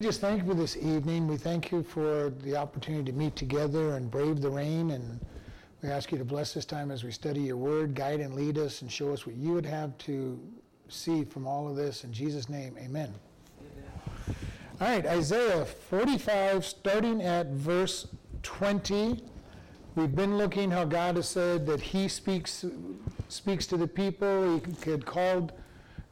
just thank you for this evening. We thank you for the opportunity to meet together and brave the rain. And we ask you to bless this time as we study your word, guide and lead us, and show us what you would have to see from all of this. In Jesus' name, amen. amen. All right, Isaiah 45, starting at verse 20. We've been looking how God has said that He speaks speaks to the people. He had called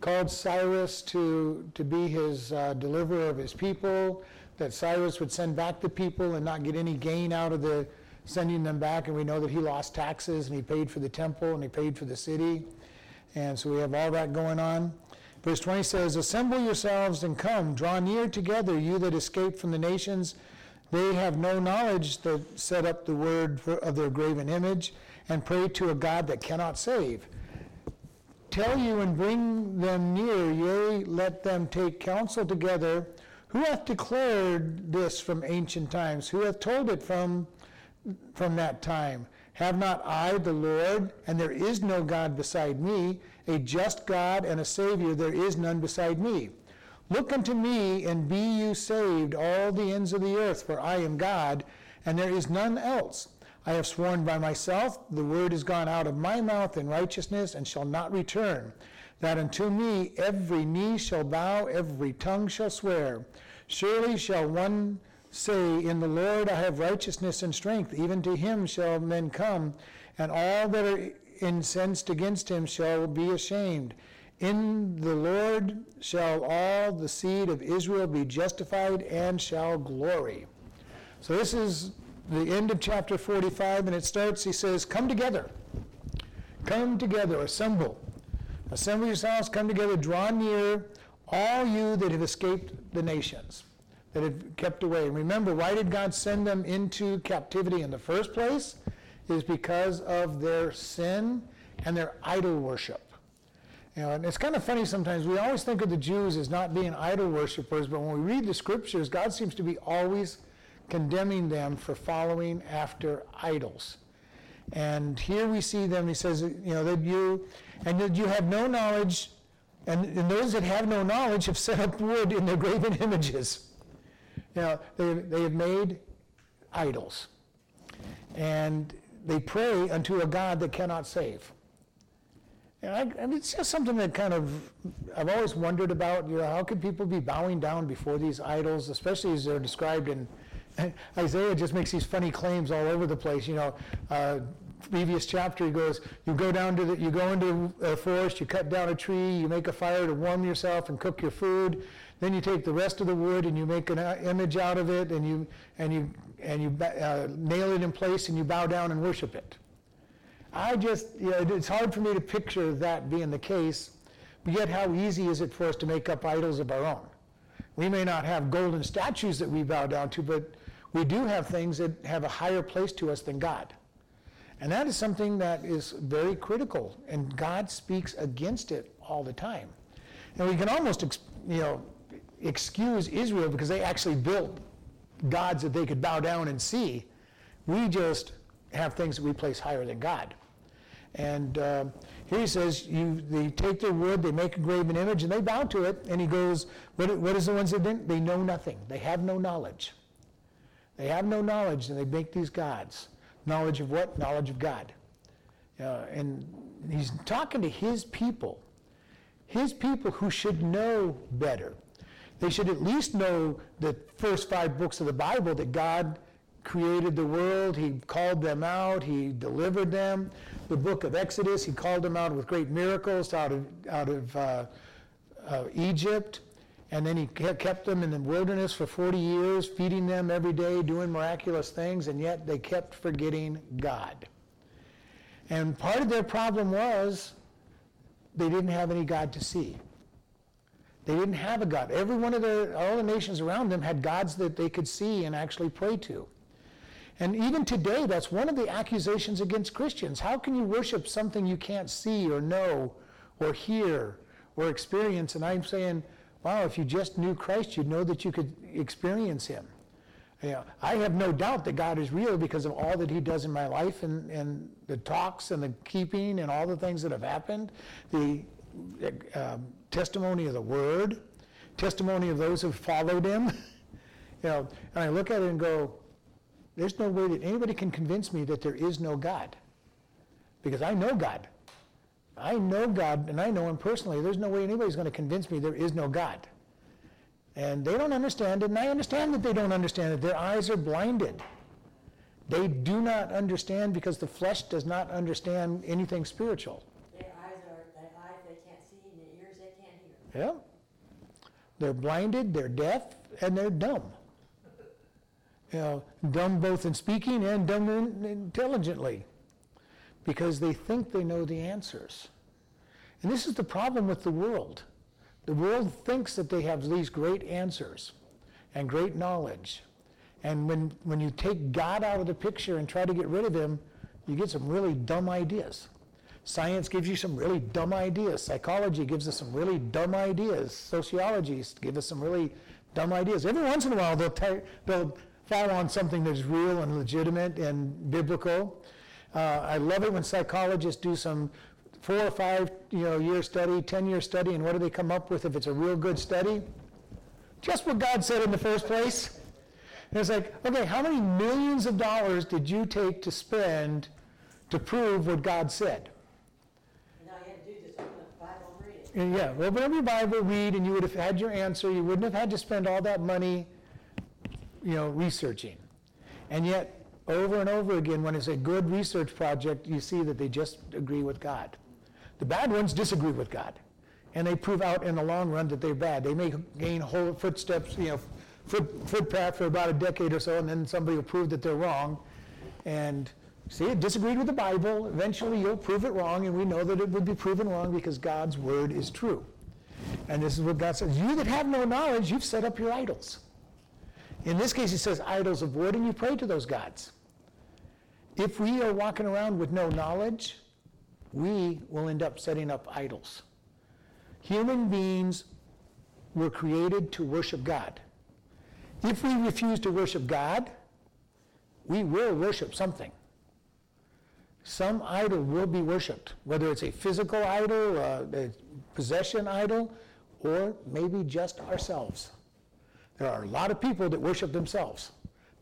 called Cyrus to, to be his uh, deliverer of his people, that Cyrus would send back the people and not get any gain out of the sending them back. And we know that he lost taxes and he paid for the temple and he paid for the city. And so we have all that going on. Verse 20 says, Assemble yourselves and come, draw near together, you that escaped from the nations. They have no knowledge that set up the word of their graven image and pray to a God that cannot save tell you and bring them near, yea, let them take counsel together. Who hath declared this from ancient times? Who hath told it from, from that time? Have not I the Lord, and there is no God beside me, a just God and a Savior, there is none beside me. Look unto me, and be you saved, all the ends of the earth, for I am God, and there is none else. I have sworn by myself, the word is gone out of my mouth in righteousness and shall not return, that unto me every knee shall bow, every tongue shall swear. Surely shall one say, In the Lord I have righteousness and strength, even to him shall men come, and all that are incensed against him shall be ashamed. In the Lord shall all the seed of Israel be justified and shall glory. So this is the end of chapter 45, and it starts, he says, Come together. Come together, assemble. Assemble yourselves, come together, draw near, all you that have escaped the nations, that have kept away. And remember, why did God send them into captivity in the first place? Is because of their sin and their idol worship. You know, and it's kind of funny sometimes. We always think of the Jews as not being idol worshippers, but when we read the scriptures, God seems to be always condemning them for following after idols. And here we see them, he says, you know, that you, and that you have no knowledge, and, and those that have no knowledge have set up wood in their graven images. You know, they, they have made idols. And they pray unto a God that cannot save. And, I, and it's just something that kind of I've always wondered about. You know, how could people be bowing down before these idols, especially as they're described in Isaiah just makes these funny claims all over the place. You know, uh, previous chapter he goes, you go down to the, you go into a forest, you cut down a tree, you make a fire to warm yourself and cook your food. Then you take the rest of the wood and you make an uh, image out of it, and you and you and you uh, nail it in place, and you bow down and worship it. I just, you know, it's hard for me to picture that being the case. But yet, how easy is it for us to make up idols of our own? We may not have golden statues that we bow down to, but we do have things that have a higher place to us than God. And that is something that is very critical, and God speaks against it all the time. And we can almost, you know, excuse Israel because they actually built gods that they could bow down and see. We just have things that we place higher than God. And uh, here he says, you, they take their wood, they make a graven image, and they bow to it. And he goes, what, what is the ones that didn't? They know nothing. They have no knowledge. They have no knowledge, and they make these gods. Knowledge of what? Knowledge of God. Uh, and he's talking to his people, his people who should know better. They should at least know the first five books of the Bible that God created the world, He called them out, He delivered them. The book of Exodus, He called them out with great miracles out of, out of uh, uh, Egypt. And then he kept them in the wilderness for 40 years, feeding them every day, doing miraculous things, and yet they kept forgetting God. And part of their problem was they didn't have any God to see. They didn't have a God. Every one of the, all the nations around them had gods that they could see and actually pray to. And even today, that's one of the accusations against Christians. How can you worship something you can't see or know or hear or experience? And I'm saying, wow, if you just knew Christ, you'd know that you could experience him. You know, I have no doubt that God is real because of all that he does in my life and, and the talks and the keeping and all the things that have happened, the uh, testimony of the word, testimony of those who've followed him. You know, and I look at it and go, there's no way that anybody can convince me that there is no God. Because I know God. I know God and I know Him personally. There's no way anybody's going to convince me there is no God. And they don't understand it, and I understand that they don't understand it. Their eyes are blinded. They do not understand because the flesh does not understand anything spiritual. Their eyes are, their eyes they can't see, and their ears they can't hear. Yeah. They're blinded, they're deaf, and they're dumb. You know, dumb both in speaking and dumb in, intelligently because they think they know the answers. And this is the problem with the world. The world thinks that they have these great answers and great knowledge. And when, when you take God out of the picture and try to get rid of him, you get some really dumb ideas. Science gives you some really dumb ideas. Psychology gives us some really dumb ideas. Sociology gives us some really dumb ideas. Every once in a while, they'll, t- they'll fall on something that's real and legitimate and biblical. Uh, I love it when psychologists do some four or five you know, year study, 10 year study, and what do they come up with if it's a real good study? Just what God said in the first place. And it's like, okay, how many millions of dollars did you take to spend to prove what God said? And all you had to do is just open the Bible and read it. And yeah, open up your Bible, read, and you would have had your answer. You wouldn't have had to spend all that money, you know, researching. And yet, over and over again, when it's a good research project, you see that they just agree with God. The bad ones disagree with God. And they prove out in the long run that they're bad. They may gain whole footsteps, you know, foot, footpath for about a decade or so, and then somebody will prove that they're wrong. And see, it disagreed with the Bible. Eventually, you'll prove it wrong, and we know that it would be proven wrong because God's word is true. And this is what God says You that have no knowledge, you've set up your idols. In this case, he says idols of wood, and you pray to those gods. If we are walking around with no knowledge, we will end up setting up idols. Human beings were created to worship God. If we refuse to worship God, we will worship something. Some idol will be worshiped, whether it's a physical idol, a possession idol, or maybe just ourselves. There are a lot of people that worship themselves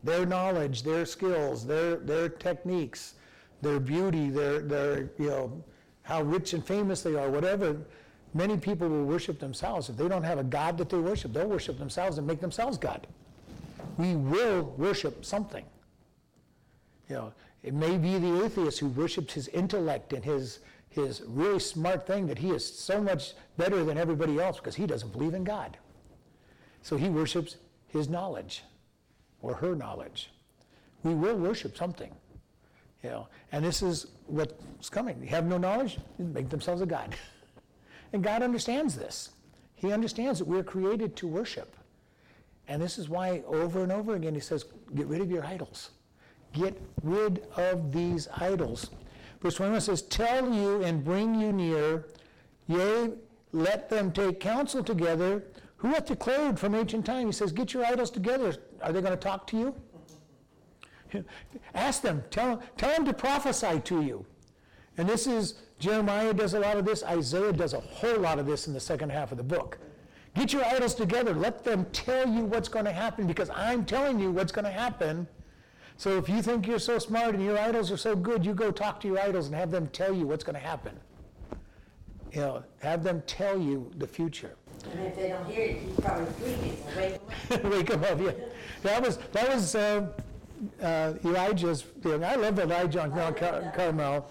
their knowledge, their skills, their, their techniques, their beauty, their, their, you know, how rich and famous they are, whatever. Many people will worship themselves. If they don't have a God that they worship, they'll worship themselves and make themselves God. We will worship something. You know, it may be the atheist who worships his intellect and his, his really smart thing that he is so much better than everybody else because he doesn't believe in God. So he worships his knowledge or her knowledge. We will worship something. You know, and this is what's coming. They have no knowledge, make themselves a God. and God understands this. He understands that we're created to worship. And this is why over and over again he says, get rid of your idols. Get rid of these idols. Verse 21 says, Tell you and bring you near, yea, let them take counsel together. Who hath declared from ancient time? He says, Get your idols together. Are they going to talk to you? Ask them, tell, tell them to prophesy to you. And this is, Jeremiah does a lot of this, Isaiah does a whole lot of this in the second half of the book. Get your idols together. Let them tell you what's going to happen because I'm telling you what's going to happen. So if you think you're so smart and your idols are so good, you go talk to your idols and have them tell you what's going to happen. You know, have them tell you the future. And if they don't hear it, he's probably wake them up. Wake them up, yeah. That was, that was uh, uh, Elijah's thing. I love Elijah on Mount Car- Carmel.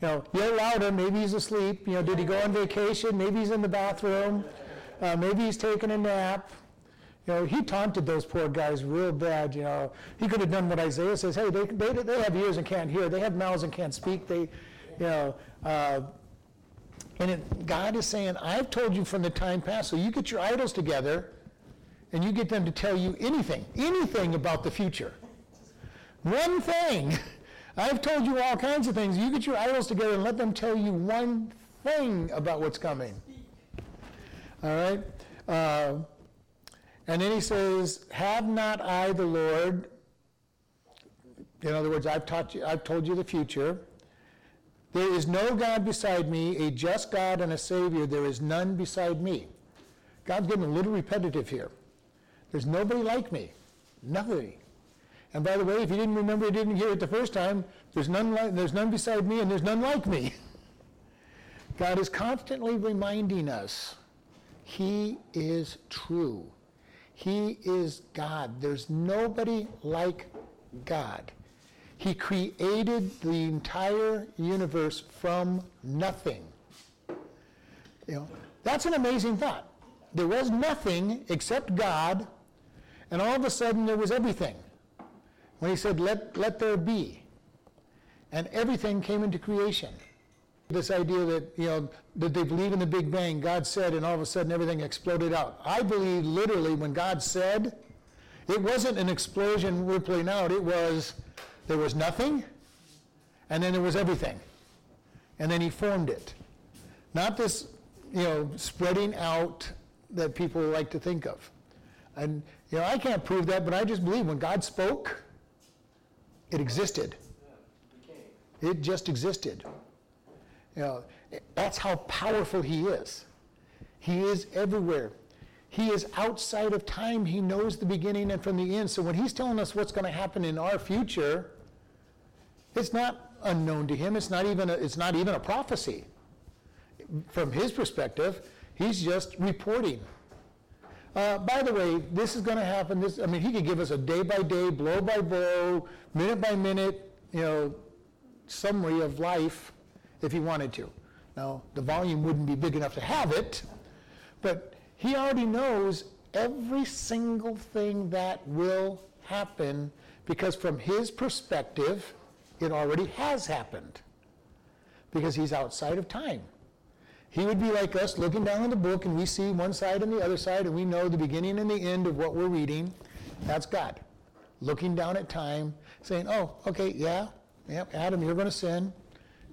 You know, yell louder, maybe he's asleep. You know, did he go on vacation? Maybe he's in the bathroom. Uh, maybe he's taking a nap. You know, he taunted those poor guys real bad. You know, he could have done what Isaiah says. Hey, they, they, they have ears and can't hear. They have mouths and can't speak. They, you know, uh, and it, God is saying, I've told you from the time past. So you get your idols together, and you get them to tell you anything, anything about the future. One thing. I've told you all kinds of things. You get your idols together and let them tell you one thing about what's coming. All right? Uh, and then he says, Have not I the Lord? In other words, I've, taught you, I've told you the future. There is no God beside me, a just God and a Savior. There is none beside me. God's getting a little repetitive here. There's nobody like me. Nothing. And by the way, if you didn't remember, you didn't hear it the first time, there's none, like, there's none beside me and there's none like me. God is constantly reminding us He is true. He is God. There's nobody like God. He created the entire universe from nothing. You know, that's an amazing thought. There was nothing except God, and all of a sudden there was everything. When he said, let, let there be. And everything came into creation. This idea that, you know, that they believe in the Big Bang, God said, and all of a sudden everything exploded out. I believe literally when God said, it wasn't an explosion rippling out, it was, there was nothing, and then there was everything. And then he formed it. Not this, you know, spreading out that people like to think of. And, you know, I can't prove that, but I just believe when God spoke, it existed. It just existed. You know, that's how powerful he is. He is everywhere. He is outside of time. He knows the beginning and from the end. So when he's telling us what's going to happen in our future, it's not unknown to him. It's not even a, it's not even a prophecy. From his perspective, he's just reporting. Uh, by the way, this is going to happen. This, I mean, he could give us a day by day, blow by blow, minute by minute, you know, summary of life if he wanted to. Now, the volume wouldn't be big enough to have it, but he already knows every single thing that will happen because from his perspective, it already has happened because he's outside of time. He would be like us looking down in the book and we see one side and the other side and we know the beginning and the end of what we're reading. That's God. Looking down at time, saying, oh, okay, yeah, yep, Adam, you're going to sin.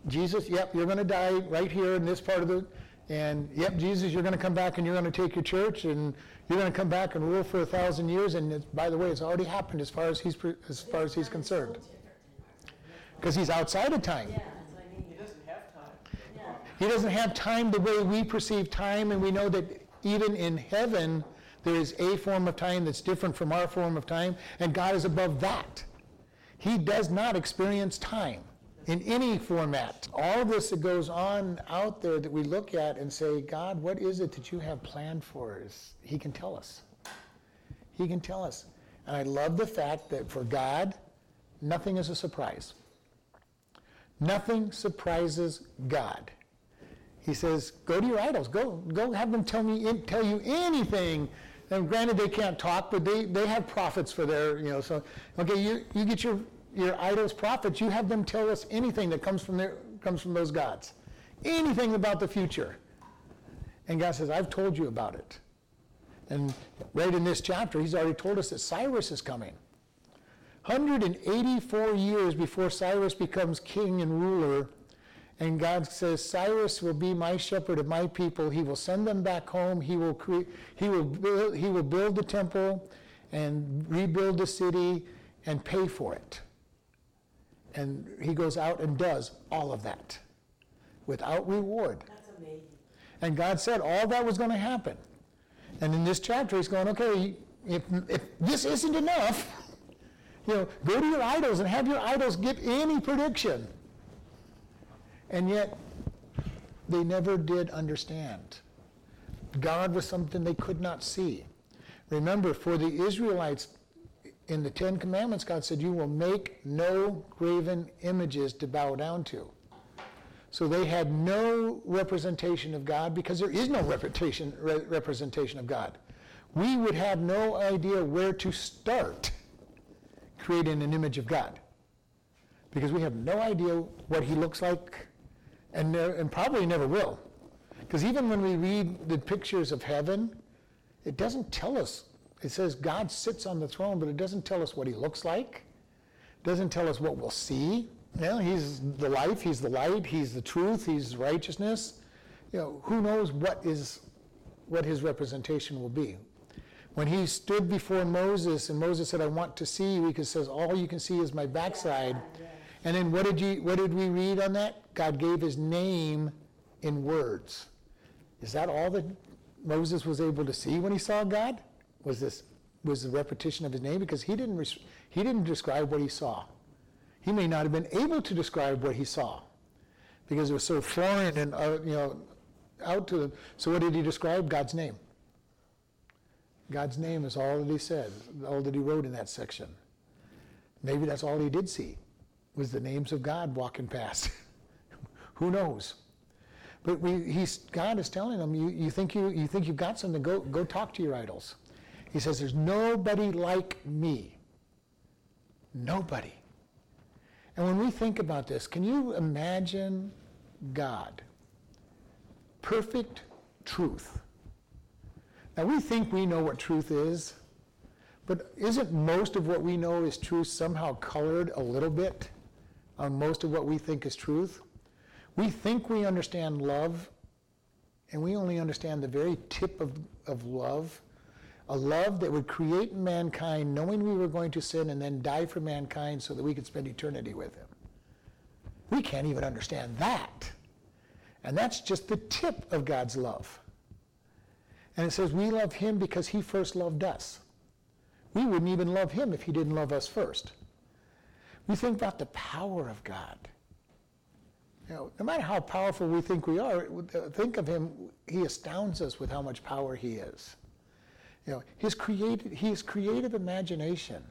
Jesus, yep, you're going to die right here in this part of the, and yep, Jesus, you're going to come back and you're going to take your church and you're going to come back and rule for a thousand years. And by the way, it's already happened as far as he's as far as he's concerned, because he's outside of time. Yeah, that's what I mean. He doesn't have time. Yeah. He doesn't have time the way we perceive time, and we know that even in heaven, there is a form of time that's different from our form of time, and God is above that. He does not experience time in any format. All of this that goes on out there that we look at and say, God, what is it that you have planned for us? He can tell us. He can tell us. And I love the fact that for God, nothing is a surprise. Nothing surprises God. He says, "Go to your idols. Go, go have them tell me, tell you anything." And granted, they can't talk, but they, they have prophets for their, you know. So, okay, you, you get your your idols prophets. You have them tell us anything that comes from their comes from those gods, anything about the future. And God says, "I've told you about it." And right in this chapter, He's already told us that Cyrus is coming. 184 years before Cyrus becomes king and ruler, and God says, Cyrus will be my shepherd of my people. He will send them back home. He will, he will, build, he will build the temple and rebuild the city and pay for it. And he goes out and does all of that without reward. That's amazing. And God said all that was going to happen. And in this chapter, he's going, okay, if, if this isn't enough, you know, go to your idols and have your idols give any prediction. And yet, they never did understand. God was something they could not see. Remember, for the Israelites, in the Ten Commandments, God said, You will make no graven images to bow down to. So they had no representation of God because there is no representation, re- representation of God. We would have no idea where to start creating an image of God because we have no idea what he looks like and, ne- and probably never will. Because even when we read the pictures of heaven, it doesn't tell us. It says God sits on the throne, but it doesn't tell us what he looks like. Doesn't tell us what we'll see. Yeah, he's the life, he's the light, he's the truth, he's righteousness. You know, who knows what is what his representation will be. When he stood before Moses and Moses said, I want to see you, he says, All you can see is my backside. And then what did you what did we read on that? God gave his name in words. Is that all that Moses was able to see when he saw God? Was this was the repetition of his name because he didn't, he didn't describe what he saw. He may not have been able to describe what he saw because it was so foreign and, uh, you know, out to them. So what did he describe? God's name. God's name is all that he said, all that he wrote in that section. Maybe that's all he did see was the names of God walking past. Who knows? But we, he's, God is telling him, you, you, think you, you think you've got something, go, go talk to your idols. He says, there's nobody like me. Nobody. And when we think about this, can you imagine God? Perfect truth. Now we think we know what truth is, but isn't most of what we know is truth somehow colored a little bit on most of what we think is truth? We think we understand love, and we only understand the very tip of, of love. A love that would create mankind knowing we were going to sin and then die for mankind so that we could spend eternity with him. We can't even understand that. And that's just the tip of God's love. And it says we love him because he first loved us. We wouldn't even love him if he didn't love us first. We think about the power of God. You know, no matter how powerful we think we are, uh, think of him, he astounds us with how much power he is. You know, his, creative, his creative imagination.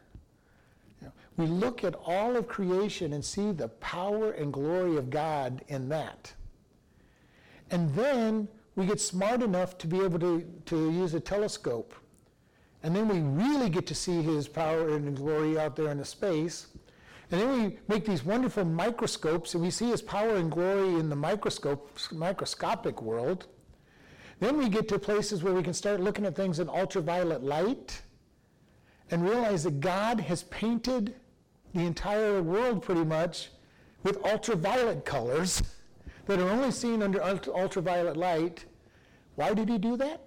You know, we look at all of creation and see the power and glory of God in that. And then we get smart enough to be able to, to use a telescope. And then we really get to see his power and glory out there in the space. And then we make these wonderful microscopes and we see his power and glory in the microscope, microscopic world. Then we get to places where we can start looking at things in ultraviolet light and realize that God has painted the entire world pretty much with ultraviolet colors that are only seen under ultraviolet light. Why did he do that?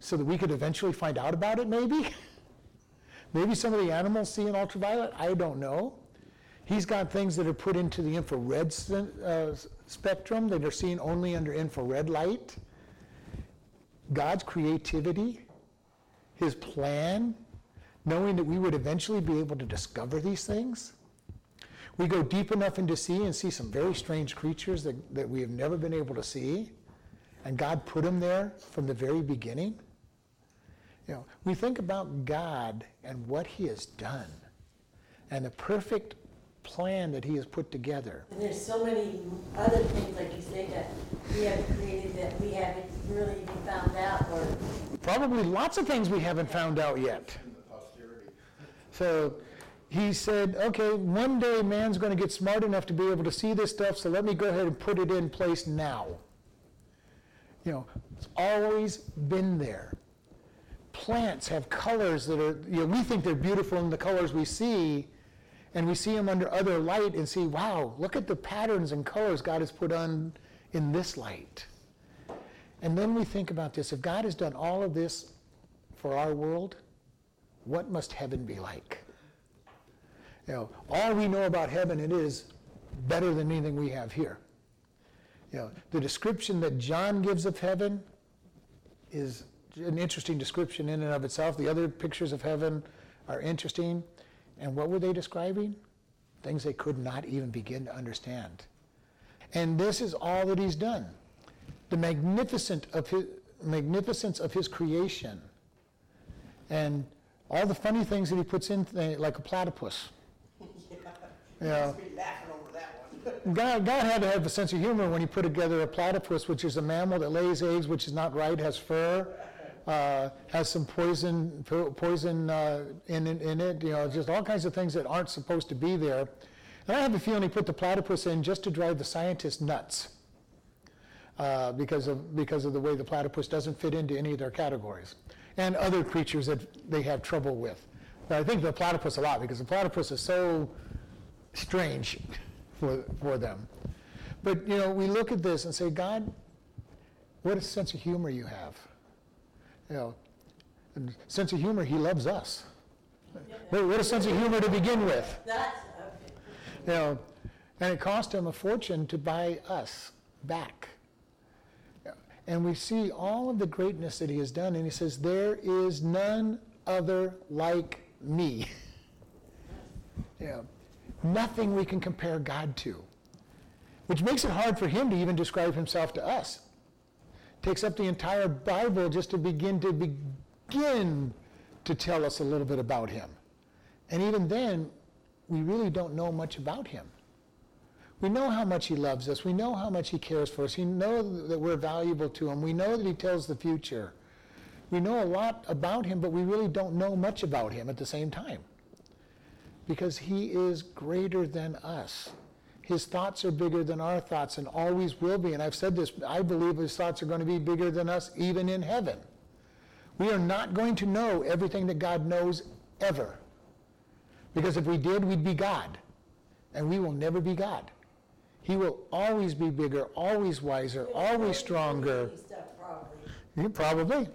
So that we could eventually find out about it, maybe? maybe some of the animals see in ultraviolet. I don't know. He's got things that are put into the infrared uh, spectrum that are seen only under infrared light. God's creativity, his plan, knowing that we would eventually be able to discover these things. We go deep enough into sea and see some very strange creatures that, that we have never been able to see. And God put him there from the very beginning. You know, we think about God and what he has done and the perfect plan that he has put together. And there's so many other things, like you say, that we have created that we haven't really even found out or. Probably lots of things we haven't found out yet. So he said, okay, one day man's going to get smart enough to be able to see this stuff, so let me go ahead and put it in place now. You know, it's always been there. Plants have colors that are, you know, we think they're beautiful in the colors we see, and we see them under other light and see, wow, look at the patterns and colors God has put on in this light. And then we think about this if God has done all of this for our world, what must heaven be like? You know, all we know about heaven, it is better than anything we have here. You know, the description that John gives of heaven is an interesting description in and of itself. The other pictures of heaven are interesting. And what were they describing? Things they could not even begin to understand. And this is all that he's done. The magnificent of his, magnificence of his creation. And all the funny things that he puts in, like a platypus. Yeah. Must be laughing over that one. God, God had to have a sense of humor when he put together a platypus, which is a mammal that lays eggs, which is not right, has fur, uh, has some poison, poison uh, in, in it, you know, just all kinds of things that aren't supposed to be there. And I have a feeling he put the platypus in just to drive the scientists nuts. Uh, because of because of the way the platypus doesn't fit into any of their categories, and other creatures that they have trouble with. But I think the platypus a lot because the platypus is so strange for, for them. But, you know, we look at this and say, God, what a sense of humor you have. You know, and sense of humor, he loves us. What, what a sense of humor to begin with. That's, okay. You know, and it cost him a fortune to buy us back. And we see all of the greatness that he has done. And he says, There is none other like me. yeah. Nothing we can compare God to. Which makes it hard for him to even describe himself to us. Takes up the entire Bible just to begin to begin to tell us a little bit about him. And even then, we really don't know much about him. We know how much he loves us. We know how much he cares for us. We know that we're valuable to him. We know that he tells the future. We know a lot about him, but we really don't know much about him at the same time. Because he is greater than us. His thoughts are bigger than our thoughts and always will be. And I've said this, I believe his thoughts are going to be bigger than us even in heaven. We are not going to know everything that God knows ever. Because if we did, we'd be God. And we will never be God. He will always be bigger, always wiser, always stronger. Probably. Yeah, Probably.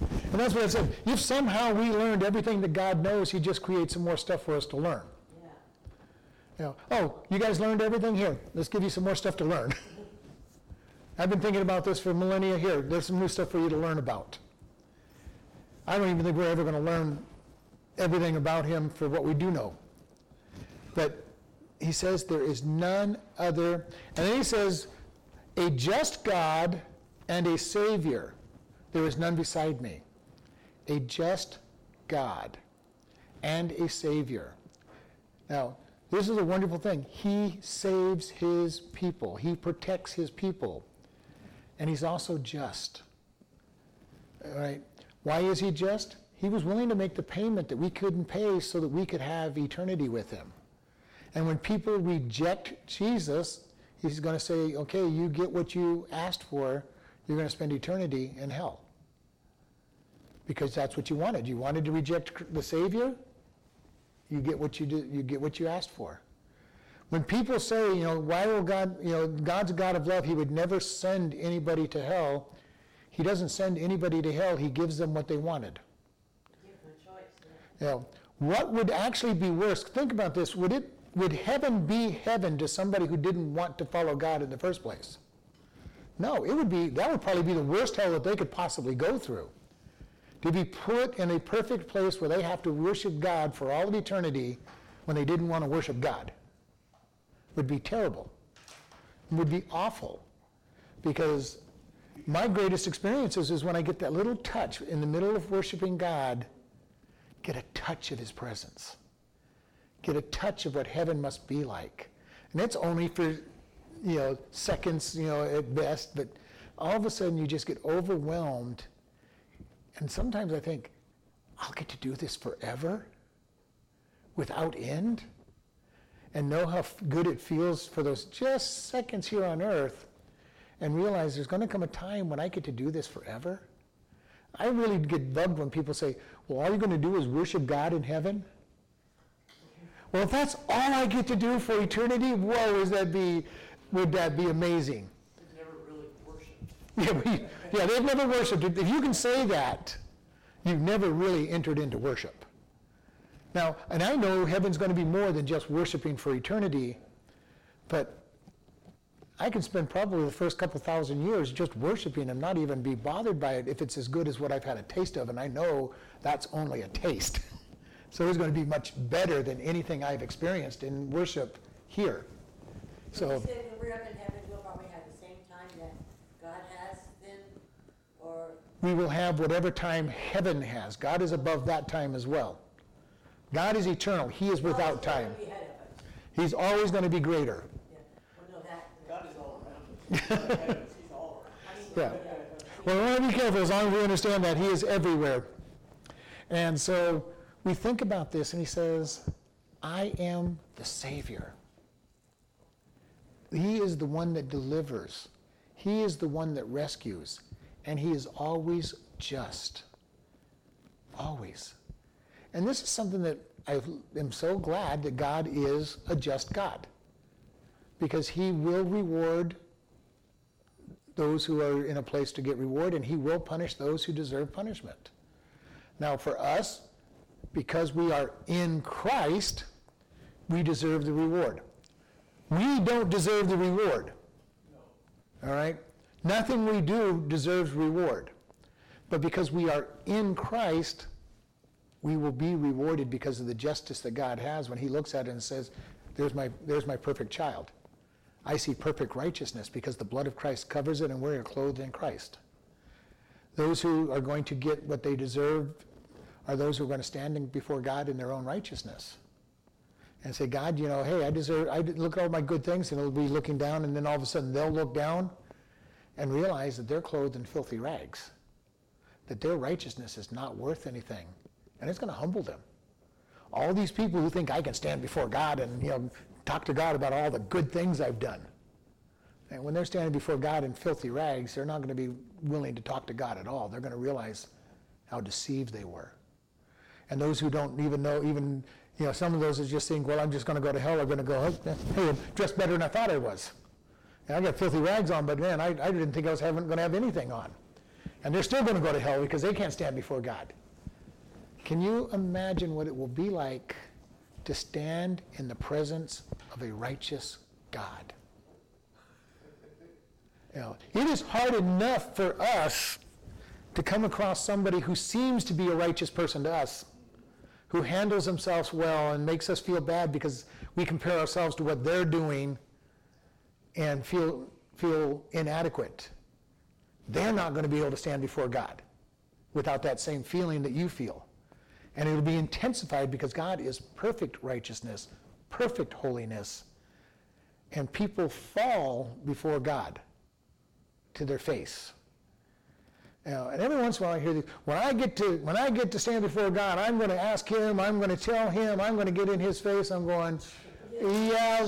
And that's what I said. If somehow we learned everything that God knows, He just creates some more stuff for us to learn. Yeah. You know, oh, you guys learned everything? Here, let's give you some more stuff to learn. I've been thinking about this for millennia. Here, there's some new stuff for you to learn about. I don't even think we're ever going to learn everything about him for what we do know. But he says there is none other. And then he says, a just God and a Savior. There is none beside me. A just God and a Savior. Now, this is a wonderful thing. He saves his people, he protects his people, and he's also just. All right? Why is he just? He was willing to make the payment that we couldn't pay so that we could have eternity with him. And when people reject Jesus, he's going to say, okay, you get what you asked for, you're going to spend eternity in hell. Because that's what you wanted. You wanted to reject the Savior, you get what you do, you get what you asked for. When people say, you know, why will God, you know, God's a God of love, he would never send anybody to hell. He doesn't send anybody to hell, he gives them what they wanted. Give them a choice. yeah. You know, what would actually be worse? Think about this. Would it would heaven be heaven to somebody who didn't want to follow God in the first place? No, it would be that would probably be the worst hell that they could possibly go through. To be put in a perfect place where they have to worship God for all of eternity when they didn't want to worship God. Would be terrible. Would be awful. Because my greatest experiences is when I get that little touch in the middle of worshiping God get a touch of his presence. Get a touch of what heaven must be like. And it's only for, you know, seconds, you know, at best, but all of a sudden you just get overwhelmed. And sometimes I think, I'll get to do this forever without end and know how good it feels for those just seconds here on earth and realize there's going to come a time when I get to do this forever. I really get bugged when people say, well, all you're going to do is worship God in heaven? Well, if that's all I get to do for eternity, whoa, is that be, would that be amazing? They've never really worshipped. Yeah, we, yeah, they've never worshiped. It. If you can say that, you've never really entered into worship. Now, and I know heaven's going to be more than just worshiping for eternity, but I can spend probably the first couple thousand years just worshiping and not even be bothered by it if it's as good as what I've had a taste of, and I know that's only a taste. so it's going to be much better than anything I've experienced in worship here. So. You said when we're up in heaven, we'll probably have the same time that God has then, or, we will have whatever time heaven has. God is above that time as well. God is eternal. He is without time. gonna be ahead of us. He's always going to be greater. Yeah, well, no, that. God is all around us. Heavens, He's all around us. I mean, Yeah. Well, we want to be careful as long as we understand that He is everywhere. And so we think about this, and He says, I am the Savior. He is the one that delivers, He is the one that rescues, and He is always just. Always. And this is something that I am so glad that God is a just God. Because He will reward those who are in a place to get reward, and he will punish those who deserve punishment. Now, for us, because we are in Christ, we deserve the reward. We don't deserve the reward. All right? Nothing we do deserves reward. But because we are in Christ, we will be rewarded because of the justice that God has when he looks at it and says, there's my, there's my perfect child. I see perfect righteousness because the blood of Christ covers it and we're clothed in Christ. Those who are going to get what they deserve are those who are going to stand before God in their own righteousness and say, God, you know, hey, I deserve, I look at all my good things, and it'll be looking down, and then all of a sudden they'll look down and realize that they're clothed in filthy rags, that their righteousness is not worth anything, and it's going to humble them. All these people who think I can stand before God and you know talk to God about all the good things I've done, and when they're standing before God in filthy rags, they're not going to be willing to talk to God at all. They're going to realize how deceived they were. And those who don't even know, even you know, some of those is just saying, well, I'm just going to go to hell. I'm going to go, hey, I'm dressed better than I thought I was. And I got filthy rags on, but man, I, I didn't think I was going to have anything on. And they're still going to go to hell because they can't stand before God. Can you imagine what it will be like to stand in the presence of a righteous God? You know, it is hard enough for us to come across somebody who seems to be a righteous person to us who handles themselves well and makes us feel bad because we compare ourselves to what they're doing and feel, feel inadequate. They're not going to be able to stand before God without that same feeling that you feel. And it'll be intensified because God is perfect righteousness, perfect holiness, and people fall before God to their face. Know, and every once in a while I hear this, when I get to when I get to stand before God, I'm going to ask him, I'm going to tell him, I'm going to get in his face. I'm going, yeah,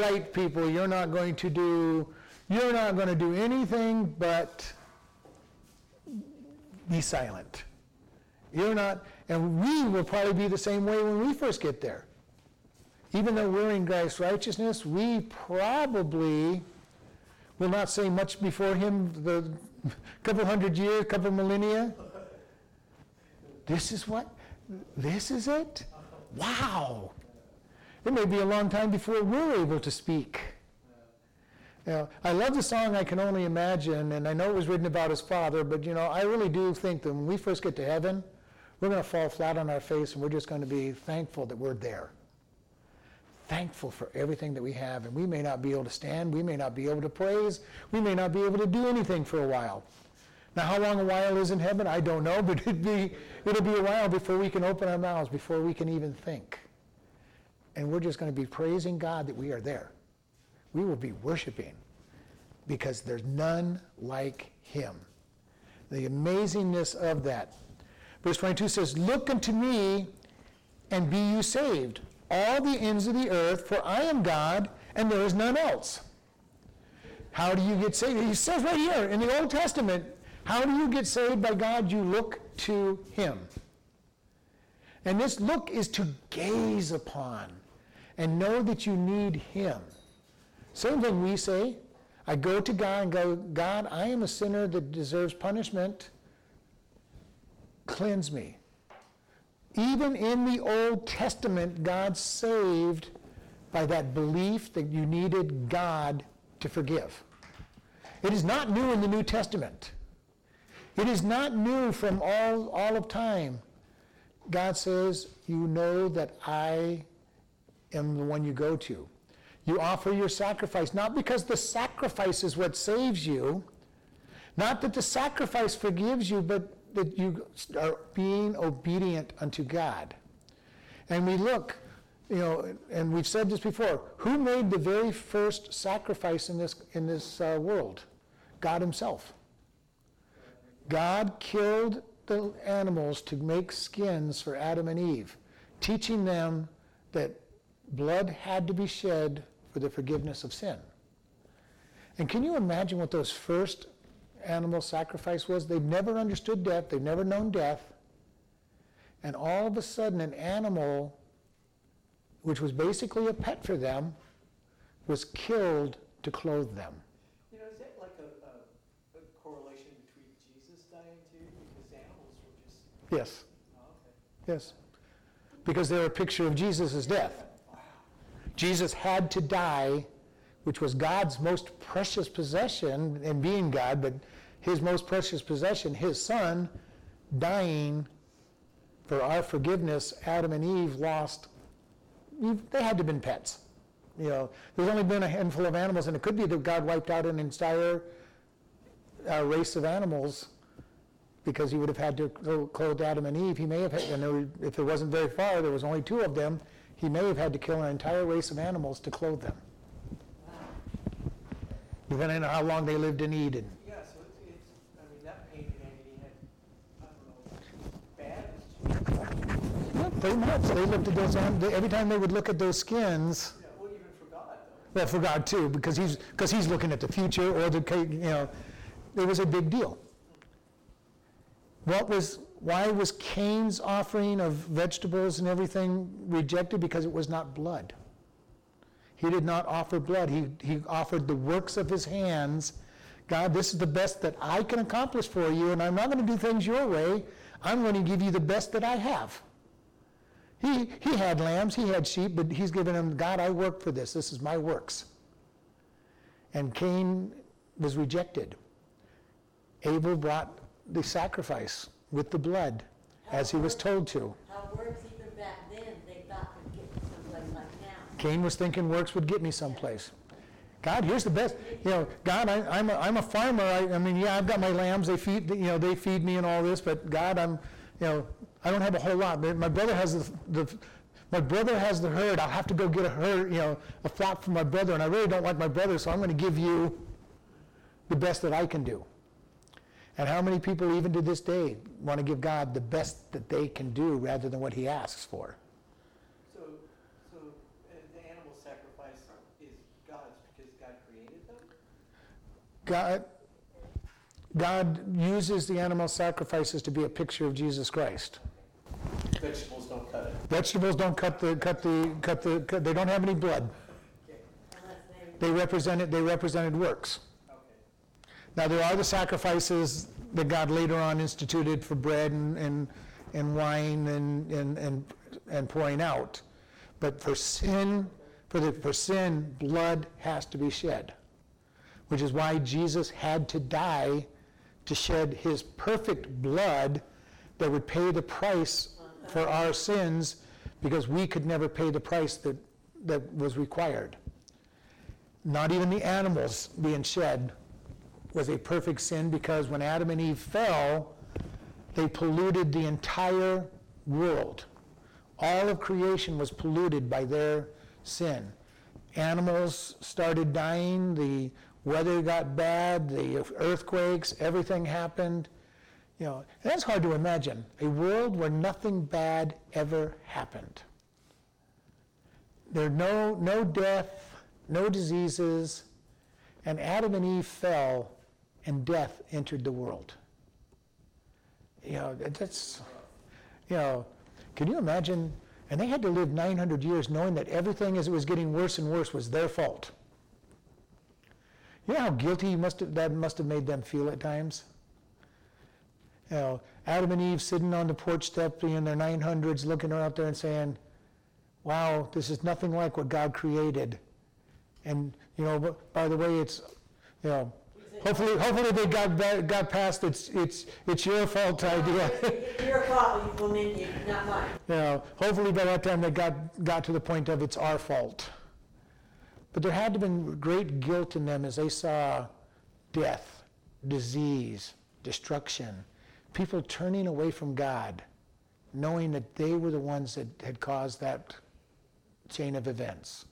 right, people, you're not going to do you're not going to do anything but be silent. You're not, and we will probably be the same way when we first get there. Even though we're in Christ's righteousness, we probably will not say much before him the couple hundred years, couple millennia. This is what? This is it? Wow. It may be a long time before we're able to speak. You I love the song I Can Only Imagine, and I know it was written about his father, but you know, I really do think that when we first get to heaven, we're going to fall flat on our face and we're just going to be thankful that we're there thankful for everything that we have. And we may not be able to stand, we may not be able to praise, we may not be able to do anything for a while. Now, how long a while is in heaven, I don't know, but it'd be, it'll be a while before we can open our mouths, before we can even think. And we're just going to be praising God that we are there. We will be worshiping because there's none like him. The amazingness of that. Verse 22 says, Look unto me and be you saved, all the ends of the earth, for I am God and there is none else. How do you get saved? He says right here in the Old Testament, how do you get saved by God? You look to Him. And this look is to gaze upon and know that you need Him. Same thing we say. I go to God and go, God, I am a sinner that deserves punishment. Cleanse me. Even in the Old Testament, God saved by that belief that you needed God to forgive. It is not new in the New Testament. It is not new from all, all of time. God says, You know that I am the one you go to. You offer your sacrifice, not because the sacrifice is what saves you, not that the sacrifice forgives you, but that you are being obedient unto God. And we look, you know, and we've said this before, who made the very first sacrifice in this, in this uh, world? God himself. God killed the animals to make skins for Adam and Eve, teaching them that blood had to be shed for the forgiveness of sin. And can you imagine what those first animal sacrifice was. They've never understood death, they've never known death. And all of a sudden, an animal, which was basically a pet for them, was killed to clothe them. You know, is that like a, a, a correlation between Jesus dying too? Because animals were just. Yes. Oh, okay. Yes. Because they're a picture of Jesus' death. Jesus had to die which was God's most precious possession, and being God, but his most precious possession, his son, dying for our forgiveness, Adam and Eve lost, they had to have been pets. You know, there's only been a handful of animals, and it could be that God wiped out an entire uh, race of animals because he would have had to clothe Adam and Eve. He may have, had, and there, if it wasn't very far, there was only two of them. He may have had to kill an entire race of animals to clothe them, depending on how long they lived in Eden. Yeah, so it's, it's, I mean, that pain humanity had, I don't know, bad. Pretty much. They looked at those. Every time they would look at those skins, Yeah, well, even for God, though. well, for God too, because he's because he's looking at the future or the you know, it was a big deal. What was why was Cain's offering of vegetables and everything rejected? Because it was not blood. He did not offer blood. He he offered the works of his hands. God, this is the best that I can accomplish for you, and I'm not going to do things your way. I'm going to give you the best that I have. He, he had lambs, he had sheep, but he's given them, God, I work for this. This is my works. And Cain was rejected. Abel brought the sacrifice with the blood, as he was told to. How works even back then, they thought would get to someplace like now. Cain was thinking works would get me someplace. God, here's the best. You know, God, I, I'm, a, I'm a farmer. I, I mean, yeah, I've got my lambs. They feed, you know, they feed me and all this. But God, I'm, you know, I don't have a whole lot. My brother has the, the my brother has the herd. I'll have to go get a herd, you know, a flock from my brother, and I really don't like my brother, so I'm going to give you the best that I can do. And how many people, even to this day, want to give God the best that they can do rather than what He asks for? So, so the animal sacrifice is God's because God created them? God, God uses the animal sacrifices to be a picture of Jesus Christ. Vegetables don't cut it. Vegetables don't cut the, cut the, cut the, cut- they don't have any blood. Unless they, They represented, they represented works. Now, there are the sacrifices that God later on instituted for bread and, and, and wine and, and, and, and pouring out. But for sin, for the, for sin, blood has to be shed. Which is why Jesus had to die to shed his perfect blood that would pay the price for our sins because we could never pay the price that, that was required. Not even the animals being shed was a perfect sin because when Adam and Eve fell, they polluted the entire world. All of creation was polluted by their sin. Animals started dying, the weather got bad, the earthquakes, everything happened. You know, that's hard to imagine. A world where nothing bad ever happened. There no no death, no diseases, and Adam and Eve fell, and death entered the world. You know, that's, you know, can you imagine? And they had to live 900 years knowing that everything as it was getting worse and worse was their fault. You know how guilty must have, that must have made them feel at times? You know, Adam and Eve sitting on the porch step in their 900s looking out there and saying, wow, this is nothing like what God created. And, you know, by the way, it's, you know, hopefully, hopefully they got, ba- got past it's, it's, it's your fault idea. your fault, you- not mine. You know, hopefully by that time they got, got to the point of it's our fault. But there had to have been great guilt in them as they saw death, disease, destruction, people turning away from God, knowing that they were the ones that had caused that chain of events.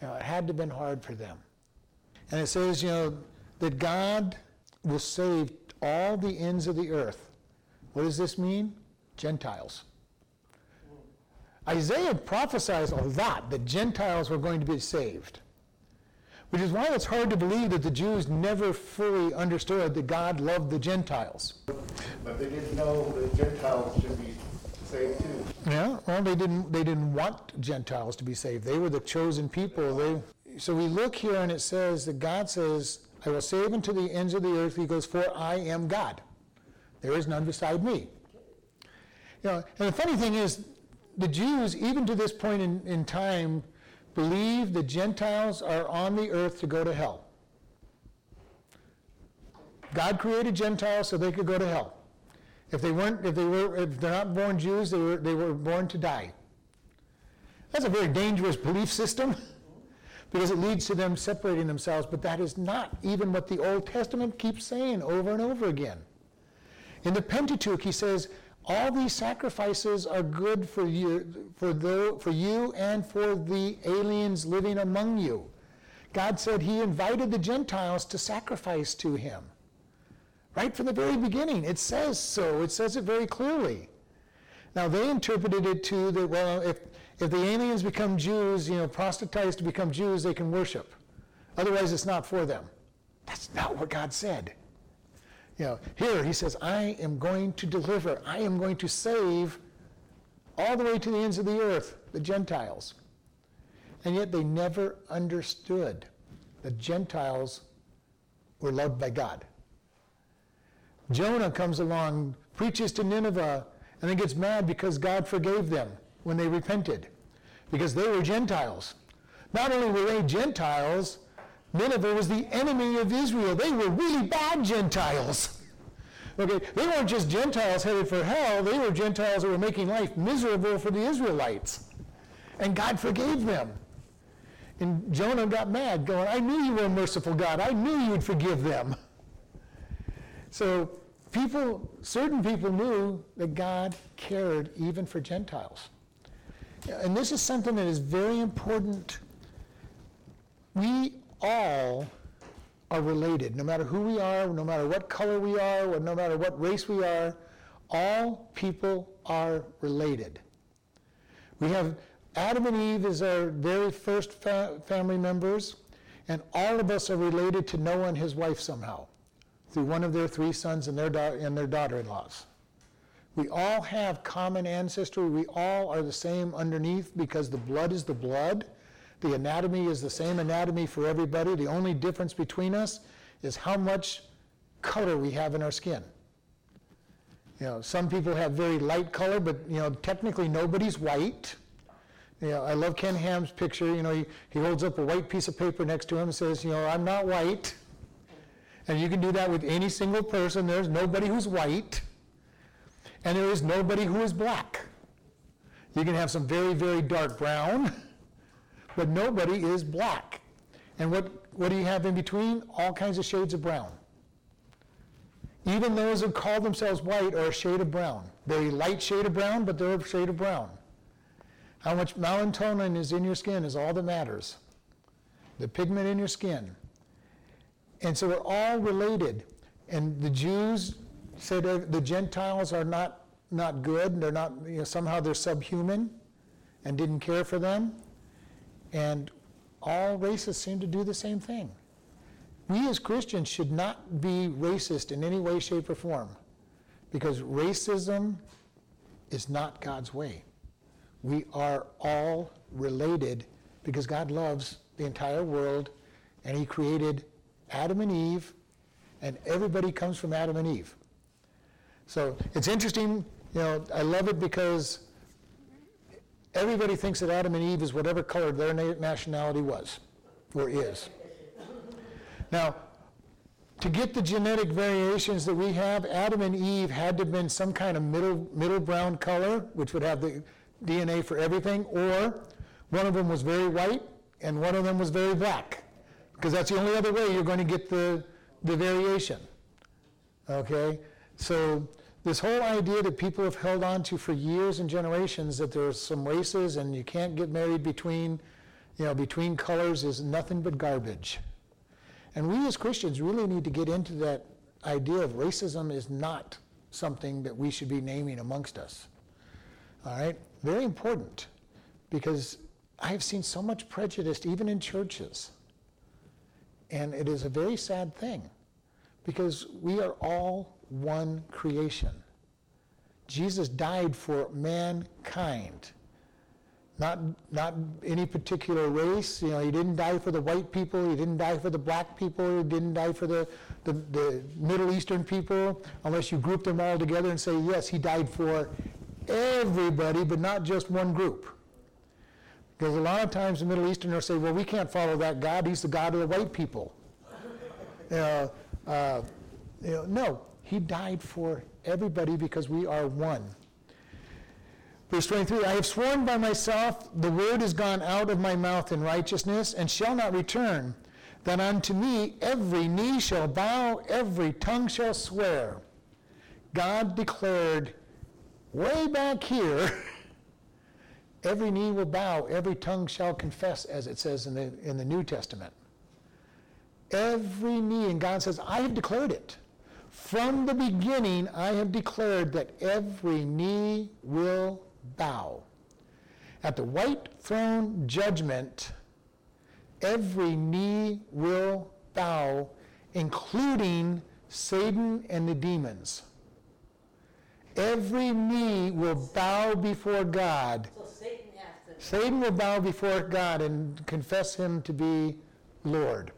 You know, it had to have been hard for them. And it says, you know, that God will save all the ends of the earth. What does this mean? Gentiles. Isaiah prophesies a lot that Gentiles were going to be saved, which is why it's hard to believe that the Jews never fully understood that God loved the Gentiles. But they didn't know that Gentiles should be saved too. Yeah, well, they didn't, they didn't want Gentiles to be saved. They were the chosen people. They, so we look here and it says that God says, I will save unto the ends of the earth. He goes, for I am God. There is none beside me. You know, and the funny thing is, the Jews, even to this point in, in time, believe the Gentiles are on the earth to go to hell. God created Gentiles so they could go to hell. If they weren't, if they were, if they're not born Jews, they were, they were born to die. That's a very dangerous belief system because it leads to them separating themselves, but that is not even what the Old Testament keeps saying over and over again. In the Pentateuch, he says, all these sacrifices are good for you, for, the, for you and for the aliens living among you. God said he invited the Gentiles to sacrifice to him. Right from the very beginning, it says so. It says it very clearly. Now they interpreted it to that well, if if the aliens become Jews, you know, proselytize to become Jews, they can worship. Otherwise, it's not for them. That's not what God said. You know, here he says, I am going to deliver, I am going to save all the way to the ends of the earth, the Gentiles. And yet they never understood the Gentiles were loved by God. Jonah comes along, preaches to Nineveh, and then gets mad because God forgave them when they repented, because they were Gentiles. Not only were they Gentiles, Nineveh was the enemy of Israel. They were really bad Gentiles. Okay, they weren't just Gentiles headed for hell, they were Gentiles that were making life miserable for the Israelites. And God forgave them. And Jonah got mad, going, I knew you were a merciful God. I knew you would forgive them. So people, certain people knew that God cared even for Gentiles. And this is something that is very important. We all are related, no matter who we are, no matter what color we are, no matter what race we are, all people are related. We have Adam and Eve as our very first fa- family members, and all of us are related to Noah and his wife somehow, through one of their three sons and their, da- and their daughter-in-laws. We all have common ancestry. We all are the same underneath because the blood is the blood. The anatomy is the same anatomy for everybody. The only difference between us is how much color we have in our skin. You know, some people have very light color, but you know, technically nobody's white. You know, I love Ken Ham's picture. You know, he, he holds up a white piece of paper next to him and says, you know, I'm not white. And you can do that with any single person. There's nobody who's white and there is nobody who is black. You can have some very, very dark brown, but nobody is black. And what, what do you have in between? All kinds of shades of brown. Even those who call themselves white are a shade of brown. Very light shade of brown, but they're a shade of brown. How much melatonin is in your skin is all that matters. The pigment in your skin. And so we're all related. And the Jews said the Gentiles are not, not good, they're not, you know, somehow they're subhuman and didn't care for them. And all races seem to do the same thing. We as Christians should not be racist in any way, shape, or form because racism is not God's way. We are all related because God loves the entire world and He created Adam and Eve, and everybody comes from Adam and Eve. So it's interesting, you know, I love it because everybody thinks that Adam and Eve is whatever color their nationality was or is. Now, to get the genetic variations that we have, Adam and Eve had to have been some kind of middle, middle brown color, which would have the DNA for everything, or one of them was very white and one of them was very black. Because that's the only other way you're going to get the, the variation. Okay? So this whole idea that people have held on to for years and generations that there's some races and you can't get married between, you know, between colors is nothing but garbage. And we as Christians really need to get into that idea of racism is not something that we should be naming amongst us. All right? Very important because I've seen so much prejudice even in churches. And it is a very sad thing because we are all one creation. Jesus died for mankind, not, not any particular race. You know, he didn't die for the white people, he didn't die for the black people, he didn't die for the, the, the Middle Eastern people, unless you group them all together and say, yes, he died for everybody, but not just one group. Because a lot of times the Middle Easterners say, well, we can't follow that God, he's the God of the white people. Uh, uh, you know, no, he died for everybody because we are one. Verse 23 I have sworn by myself, the word is gone out of my mouth in righteousness, and shall not return, that unto me every knee shall bow, every tongue shall swear. God declared way back here, every knee will bow, every tongue shall confess, as it says in the, in the New Testament. Every knee, and God says, I have declared it. From the beginning, I have declared that every knee will bow. At the white throne judgment, every knee will bow, including Satan and the demons. Every knee will bow before God. So Satan has to, Satan will bow before God and confess him to be Lord.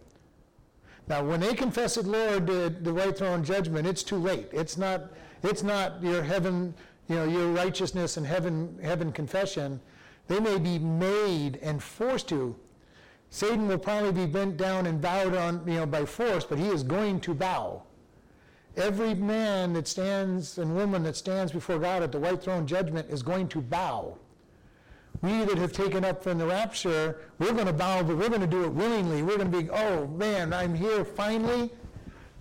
Now, when they confess it Lord, the, the white throne judgment, it's too late. It's not, it's not your heaven, you know, your righteousness and heaven, heaven confession. They may be made and forced to. Satan will probably be bent down and bowed on, you know, by force, but he is going to bow. Every man that stands and woman that stands before God at the white throne judgment is going to bow. We that have taken up from the rapture, we're going to bow, but we're going to do it willingly. We're going to be, oh man, I'm here finally.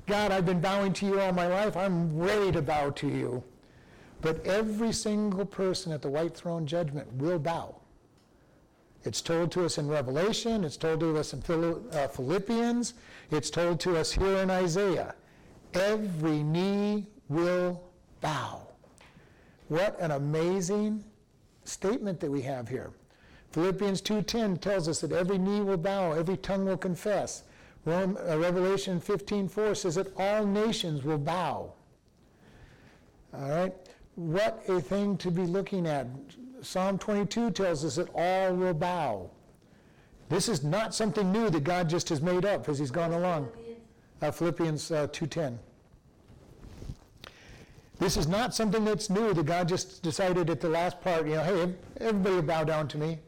God, I've been bowing to you all my life. I'm ready to bow to you. But every single person at the white throne judgment will bow. It's told to us in Revelation, it's told to us in uh, Philippians, it's told to us here in Isaiah. Every knee will bow. What an amazing statement that we have here. Philippians 2:10 tells us that every knee will bow, every tongue will confess. Rome, uh, Revelation 15:4 says that all nations will bow. All right? What a thing to be looking at. Psalm 22 tells us that all will bow. This is not something new that God just has made up as he's gone along. Philippians, Uh, Philippians uh, 2:10. This is not something that's new that God just decided at the last part, you know, hey, everybody bow down to me.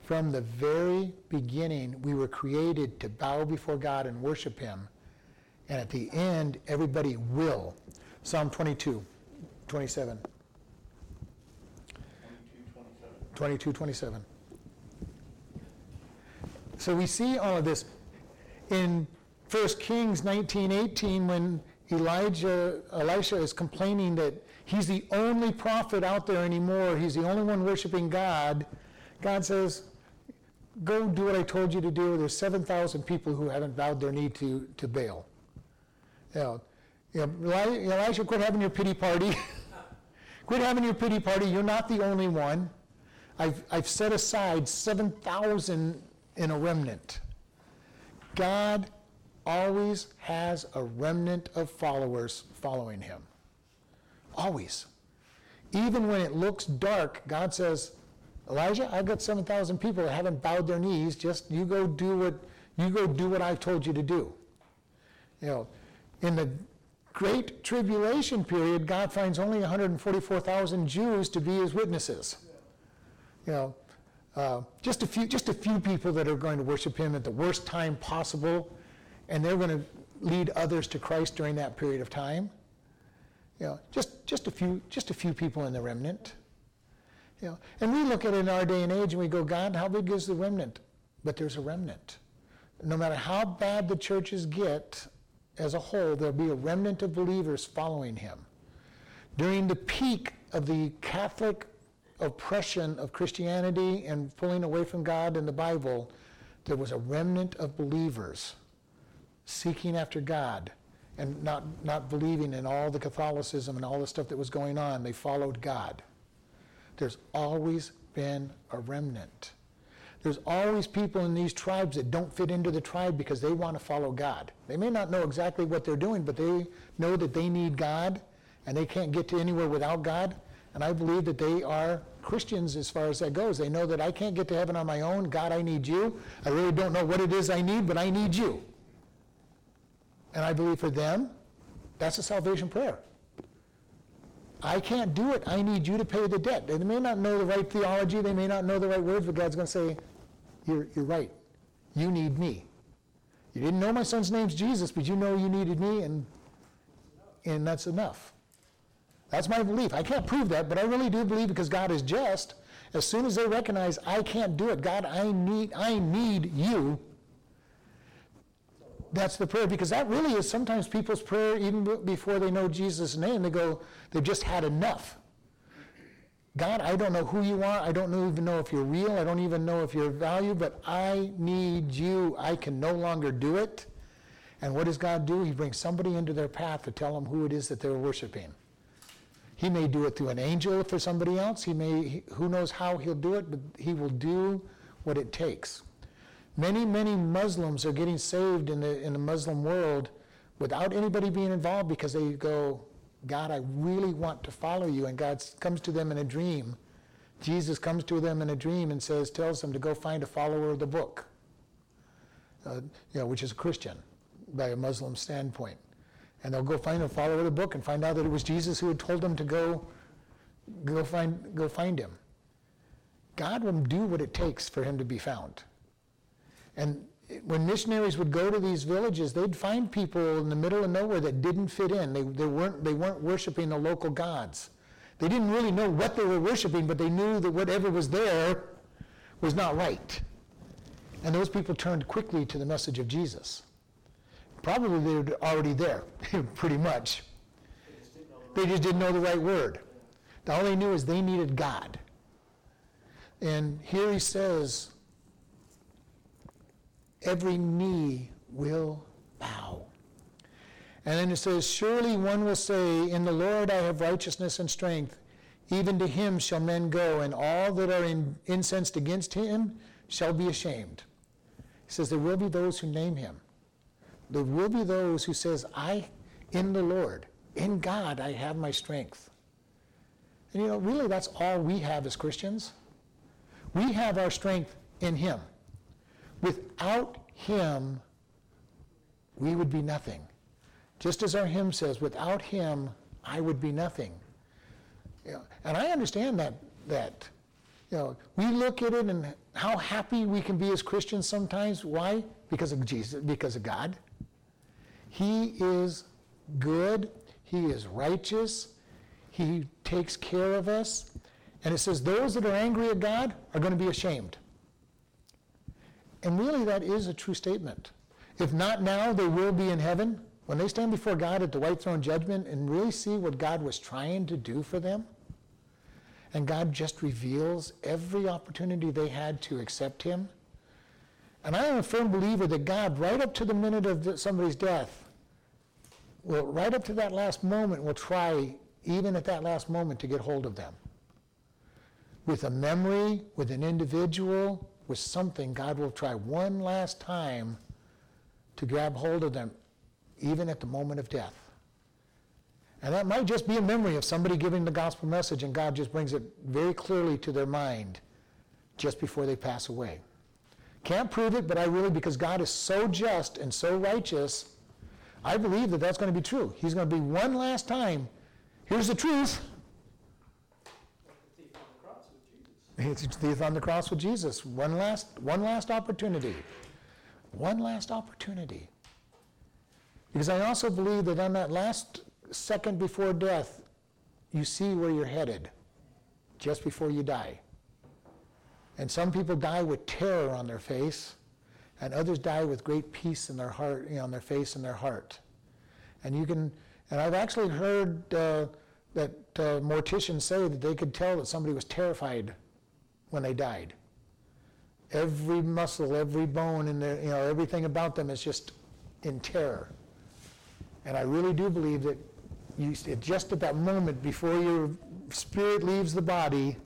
From the very beginning, we were created to bow before God and worship Him. And at the end, everybody will. Psalm 22, 27. 22, 27. So we see all of this in 1 Kings 19, 18, when Elijah, Elisha is complaining that he's the only prophet out there anymore, he's the only one worshiping God. God says, Go do what I told you to do. There's 7,000 people who haven't bowed their knee to, to Baal. You know, you know, Eli- Elijah, quit having your pity party. quit having your pity party. You're not the only one. I've, I've set aside 7,000 in a remnant. God always has a remnant of followers following him. Always. Even when it looks dark, God says, Elijah, I've got 7,000 people that haven't bowed their knees. Just you go do what you go do what I've told you to do. You know, in the great tribulation period, God finds only 144,000 Jews to be his witnesses. You know, uh, just a few, just a few people that are going to worship him at the worst time possible, and they're going to lead others to Christ during that period of time. You know, just just a few, just a few people in the remnant. You know, and we look at it in our day and age, and we go, God, how big is the remnant? But there's a remnant. No matter how bad the churches get, as a whole, there'll be a remnant of believers following him. During the peak of the Catholic oppression of Christianity and pulling away from God and the Bible, there was a remnant of believers seeking after God and not, not believing in all the Catholicism and all the stuff that was going on. They followed God. There's always been a remnant. There's always people in these tribes that don't fit into the tribe because they want to follow God. They may not know exactly what they're doing, but they know that they need God and they can't get to anywhere without God. And I believe that they are Christians as far as that goes. They know that I can't get to heaven on my own. God, I need you. I really don't know what it is I need, but I need you. And I believe for them, that's a salvation prayer. I can't do it. I need you to pay the debt. They may not know the right theology, they may not know the right words, but God's going to say, you're, you're right. You need me. You didn't know my son's name's Jesus, but you know you needed me, and, and that's enough. That's my belief. I can't prove that, but I really do believe because God is just. As soon as they recognize I can't do it, God, I need, I need you. That's the prayer because that really is sometimes people's prayer even before they know Jesus' name. They go, they've just had enough. God, I don't know who you are. I don't even know if you're real. I don't even know if you're valued, but I need you. I can no longer do it. And what does God do? He brings somebody into their path to tell them who it is that they're worshiping. He may do it through an angel for somebody else. He may, who knows how he'll do it, but he will do what it takes. Many, many Muslims are getting saved in the, in the Muslim world without anybody being involved because they go, God, I really want to follow you. And God comes to them in a dream. Jesus comes to them in a dream and says, tells them to go find a follower of the book, uh, you know, which is a Christian by a Muslim standpoint. And they'll go find a follower of the book and find out that it was Jesus who had told them to go, go find, go find him. God will do what it takes for him to be found. And when missionaries would go to these villages, they'd find people in the middle of nowhere that didn't fit in. They, they, weren't, they weren't worshiping the local gods. They didn't really know what they were worshiping, but they knew that whatever was there was not right. And those people turned quickly to the message of Jesus. Probably they were already there, pretty much. They just didn't know the right word. All they knew is they needed God. And here he says, every knee will bow. And then it says, Surely one will say, In the Lord I have righteousness and strength. Even to him shall men go, and all that are in, incensed against him shall be ashamed. He says, There will be those who name him. There will be those who says, I, in the Lord, in God, I have my strength. And you know, really, that's all we have as Christians. We have our strength in him. Without him, we would be nothing. Just as our hymn says, without him, I would be nothing. You know, and I understand that, that, you know, we look at it and how happy we can be as Christians sometimes. Why? Because of Jesus, because of God. He is good. He is righteous. He takes care of us. And it says those that are angry at God are going to be ashamed. And really, that is a true statement. If not now, they will be in heaven. When they stand before God at the white throne judgment and really see what God was trying to do for them, and God just reveals every opportunity they had to accept Him. And I am a firm believer that God, right up to the minute of somebody's death, will, right up to that last moment, will try, even at that last moment, to get hold of them. With a memory, with an individual, with something, God will try one last time to grab hold of them, even at the moment of death. And that might just be a memory of somebody giving the gospel message, and God just brings it very clearly to their mind just before they pass away. Can't prove it, but I really, because God is so just and so righteous, I believe that that's going to be true. He's going to be one last time. Here's the truth. Like the thief on the cross with Jesus. Thief on the cross with Jesus. One last, one last opportunity. One last opportunity. Because I also believe that on that last second before death, you see where you're headed just before you die. And some people die with terror on their face, and others die with great peace in their heart, you know, on their face and their heart. And you can, and I've actually heard uh, that uh, morticians say that they could tell that somebody was terrified when they died. Every muscle, every bone their, you know, everything about them is just in terror. And I really do believe that you, just at that moment before your spirit leaves the body,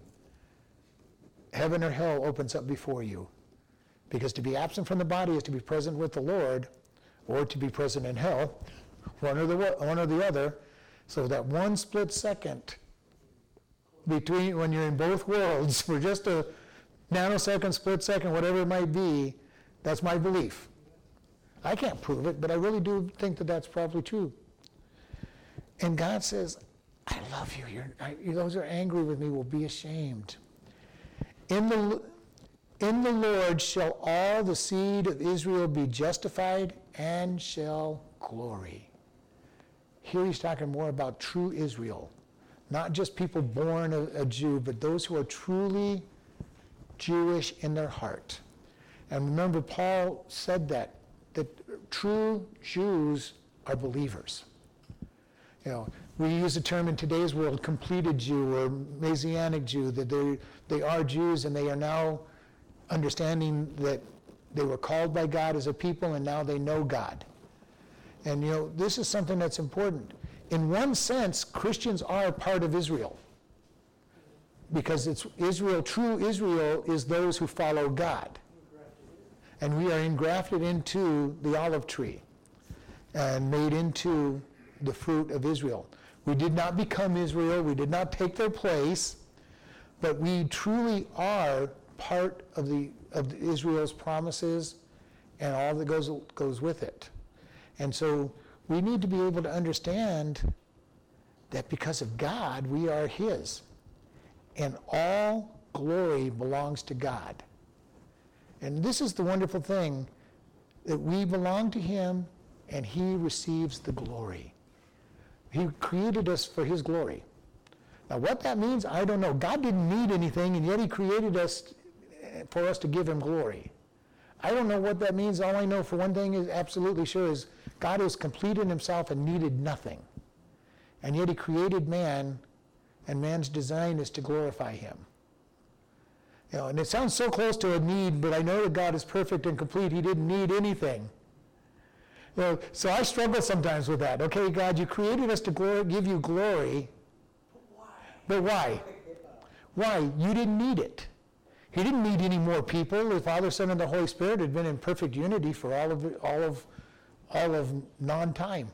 heaven or hell opens up before you. Because to be absent from the body is to be present with the Lord, or to be present in hell, one or the one or the other. So that one split second between when you're in both worlds for just a nanosecond, split second, whatever it might be, that's my belief. I can't prove it, but I really do think that that's probably true. And God says, I love you. You're, I, those who are angry with me will be ashamed. In the, in the Lord shall all the seed of Israel be justified and shall glory. Here he's talking more about true Israel, not just people born a, a Jew, but those who are truly Jewish in their heart. And remember, Paul said that, that true Jews are believers. You know, we use the term in today's world, completed Jew or Messianic Jew, that they, they are Jews and they are now understanding that they were called by God as a people and now they know God. And you know, this is something that's important. In one sense, Christians are part of Israel. Because it's Israel, true Israel is those who follow God. And we are engrafted into the olive tree and made into the fruit of Israel. We did not become Israel, we did not take their place, but we truly are part of, the, of Israel's promises and all that goes, goes with it. And so we need to be able to understand that because of God, we are His. And all glory belongs to God. And this is the wonderful thing that we belong to Him and He receives the glory. He created us for His glory. Now, what that means, I don't know. God didn't need anything, and yet He created us eh, for us to give Him glory. I don't know what that means. All I know for one thing is absolutely sure is God is complete in Himself and needed nothing. And yet He created man, and man's design is to glorify Him. You know, and it sounds so close to a need, but I know that God is perfect and complete. He didn't need anything. You know, so I struggle sometimes with that. Okay, God, you created us to glor- give you glory, but why? Why? You didn't need it. He didn't need any more people. The Father, Son, and the Holy Spirit had been in perfect unity for all of all of all of non-time.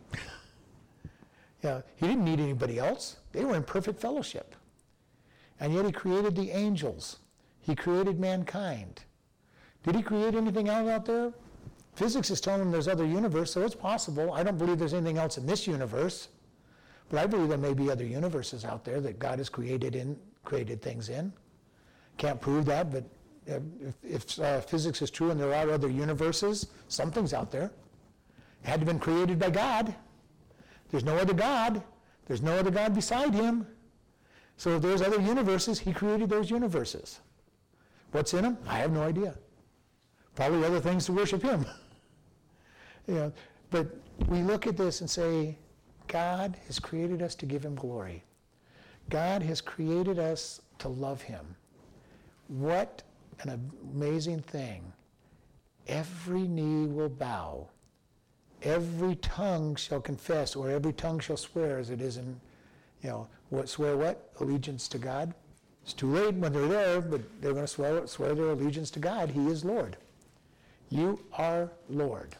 yeah, he didn't need anybody else. They were in perfect fellowship. And yet he created the angels. He created mankind. Did he create anything else out there? Physics is telling him there's other universe, so it's possible. I don't believe there's anything else in this universe, but I believe there may be other universes out there that God has created in created things in. Can't prove that, but if, if uh, physics is true and there are other universes, something's out there. It had to have been created by God. There's no other God. There's no other God beside him. So if there's other universes, he created those universes. What's in them? I have no idea. Probably other things to worship him. You know, but we look at this and say, God has created us to give him glory. God has created us to love him. What an amazing thing. Every knee will bow. Every tongue shall confess, or every tongue shall swear, as it is in, you know, what swear what? Allegiance to God. It's too late when they're there, but they're going to swear, swear their allegiance to God. He is Lord. You are Lord.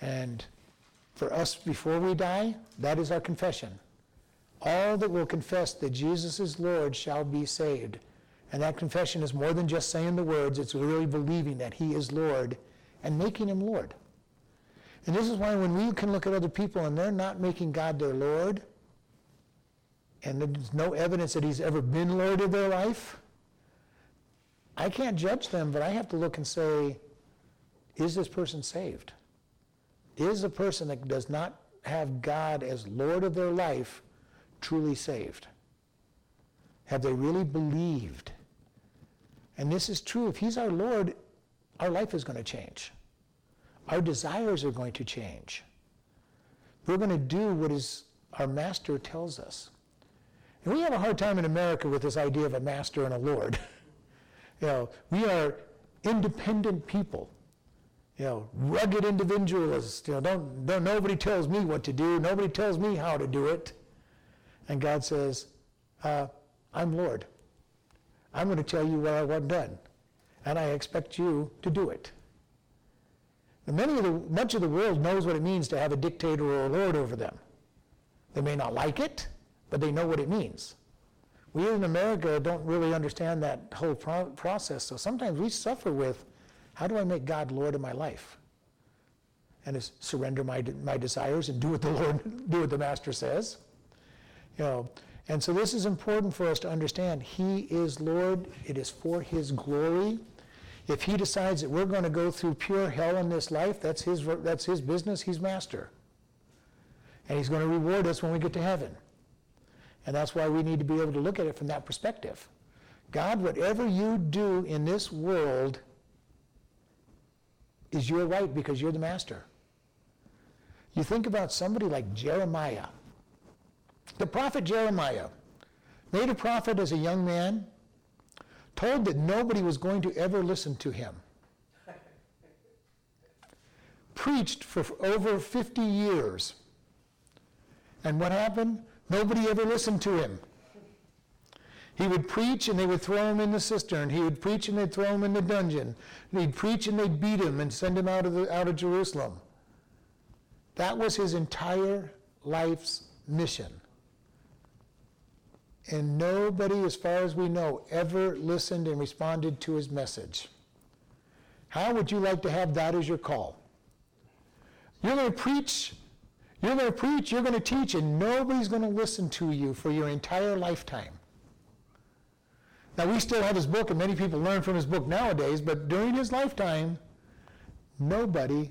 And for us, before we die, that is our confession. All that will confess that Jesus is Lord shall be saved. And that confession is more than just saying the words, it's really believing that He is Lord and making Him Lord. And this is why when we can look at other people and they're not making God their Lord, and there's no evidence that He's ever been Lord of their life, I can't judge them, but I have to look and say, is this person saved? Is a person that does not have God as Lord of their life truly saved? Have they really believed? And this is true. If He's our Lord, our life is going to change. Our desires are going to change. We're going to do what is our master tells us. And we have a hard time in America with this idea of a master and a Lord. you know, we are independent people you know, rugged individualists. You know, don't, don't, nobody tells me what to do. Nobody tells me how to do it. And God says, uh, I'm Lord. I'm going to tell you what I want done. And I expect you to do it. Many of the, much of the world knows what it means to have a dictator or a lord over them. They may not like it, but they know what it means. We in America don't really understand that whole pro- process, so sometimes we suffer with how do I make God Lord of my life? And is surrender my, my desires and do what the Lord, do what the Master says. You know, and so this is important for us to understand. He is Lord. It is for His glory. If He decides that we're going to go through pure hell in this life, that's His, that's his business. He's master. And He's going to reward us when we get to heaven. And that's why we need to be able to look at it from that perspective. God, whatever you do in this world is your right because you're the master. You think about somebody like Jeremiah. The prophet Jeremiah, made a prophet as a young man, told that nobody was going to ever listen to him. Preached for over 50 years. And what happened? Nobody ever listened to him. He would preach and they would throw him in the cistern. He would preach and they'd throw him in the dungeon. He'd preach and they'd beat him and send him out of, the, out of Jerusalem. That was his entire life's mission. And nobody, as far as we know, ever listened and responded to his message. How would you like to have that as your call? You're going to preach, you're going to preach, you're going to teach, and nobody's going to listen to you for your entire lifetime. Now, we still have his book, and many people learn from his book nowadays, but during his lifetime, nobody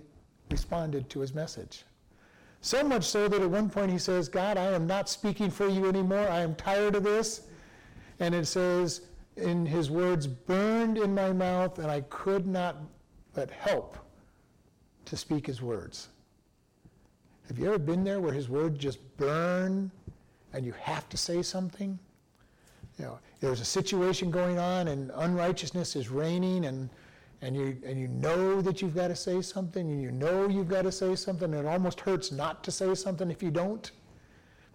responded to his message. So much so that at one point he says, God, I am not speaking for you anymore. I am tired of this. And it says, in his words, burned in my mouth, and I could not but help to speak his words. Have you ever been there where his words just burn and you have to say something? You know, there's a situation going on and unrighteousness is reigning and and you, and you know that you've got to say something, and you know you've got to say something, and it almost hurts not to say something if you don't,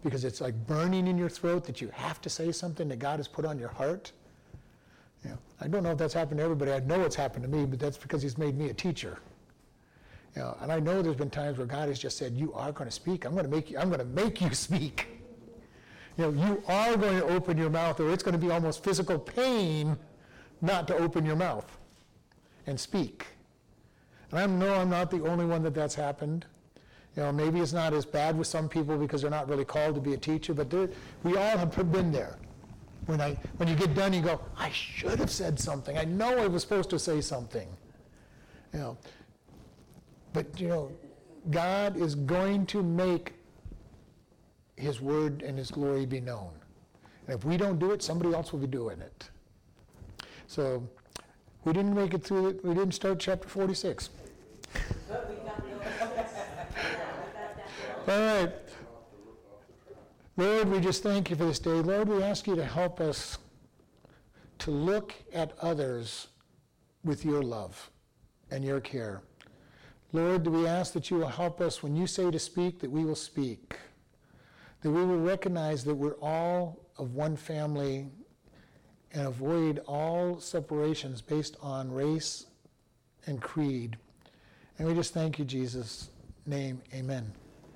because it's like burning in your throat that you have to say something that God has put on your heart. I don't know if that's happened to everybody. I know it's happened to me, but that's because He's made me a teacher. You know, and I know there's been times where God has just said, "You are going to speak. I'm going to make you. I'm going to make you speak." You know, you are going to open your mouth, or it's going to be almost physical pain not to open your mouth and speak. And I know I'm not the only one that that's happened. You know, maybe it's not as bad with some people because they're not really called to be a teacher, but we all have been there. When, I, when you get done, you go, I should have said something. I know I was supposed to say something. You know, but you know, God is going to make His word and His glory be known. And if we don't do it, somebody else will be doing it. So we didn't make it through, we didn't start chapter 46. But we got the, yeah, we got that. All right. Lord, we just thank you for this day. Lord, we ask you to help us to look at others with your love and your care. Lord, we ask that you will help us when you say to speak, that we will speak. That we will recognize that we're all of one family and avoid all separations based on race and creed. And we just thank you, Jesus' name. Amen.